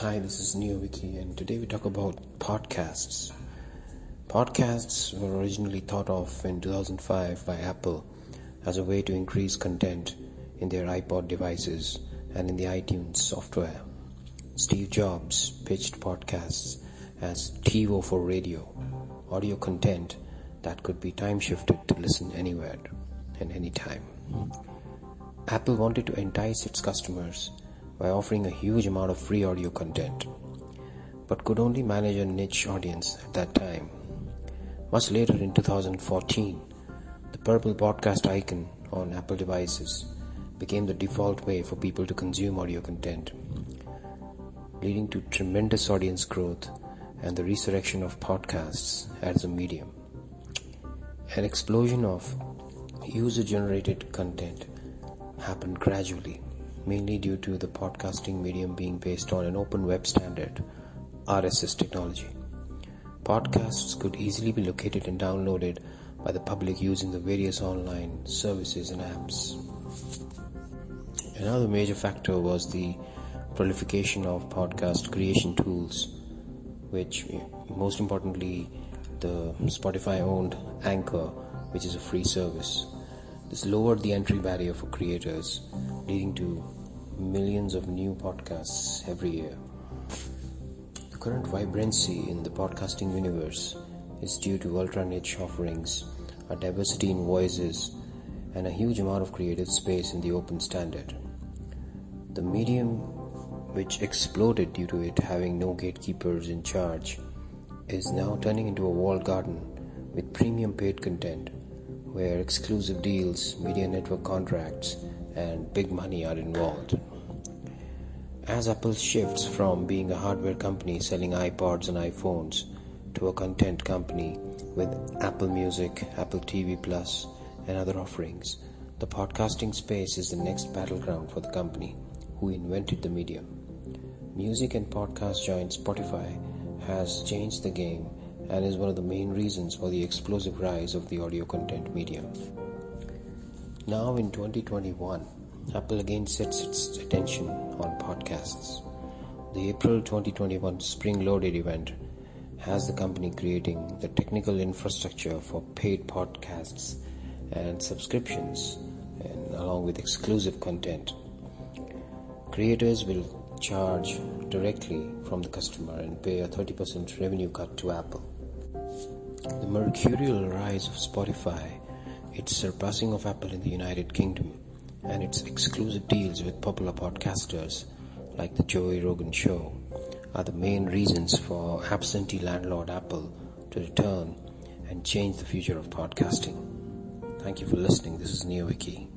Hi, this is NeoWiki, and today we talk about podcasts. Podcasts were originally thought of in 2005 by Apple as a way to increase content in their iPod devices and in the iTunes software. Steve Jobs pitched podcasts as TiVo for radio, audio content that could be time shifted to listen anywhere and anytime. Apple wanted to entice its customers by offering a huge amount of free audio content, but could only manage a niche audience at that time. Much later in 2014, the purple podcast icon on Apple devices became the default way for people to consume audio content, leading to tremendous audience growth and the resurrection of podcasts as a medium. An explosion of user generated content happened gradually, mainly due to the podcasting medium being based on an open web standard, RSS technology. Podcasts could easily be located and downloaded by the public using the various online services and apps. Another major factor was the proliferation of podcast creation tools, which most importantly, the Spotify owned Anchor, which is a free service. This lowered the entry barrier for creators, leading to millions of new podcasts every year. The current vibrancy in the podcasting universe is due to ultra niche offerings, a diversity in voices, and a huge amount of creative space in the open standard. The medium, which exploded due to it having no gatekeepers in charge, is now turning into a walled garden with premium paid content where exclusive deals, media network contracts, and big money are involved. As Apple shifts from being a hardware company selling iPods and iPhones to a content company with Apple Music, Apple TV Plus, and other offerings, the podcasting space is the next battleground for the company who invented the medium. Music and podcast giant Spotify has changed the game and is one of the main reasons for the explosive rise of the audio content medium. Now in 2021, Apple again sets its attention on podcasts. The April 2021 Spring Loaded event has the company creating the technical infrastructure for paid podcasts and subscriptions and along with exclusive content. Creators will charge directly from the customer and pay a 30% revenue cut to Apple. The mercurial rise of Spotify, its surpassing of Apple in the United Kingdom, and its exclusive deals with popular podcasters like The Joey Rogan Show are the main reasons for absentee landlord Apple to return and change the future of podcasting. Thank you for listening. This is NeoWiki.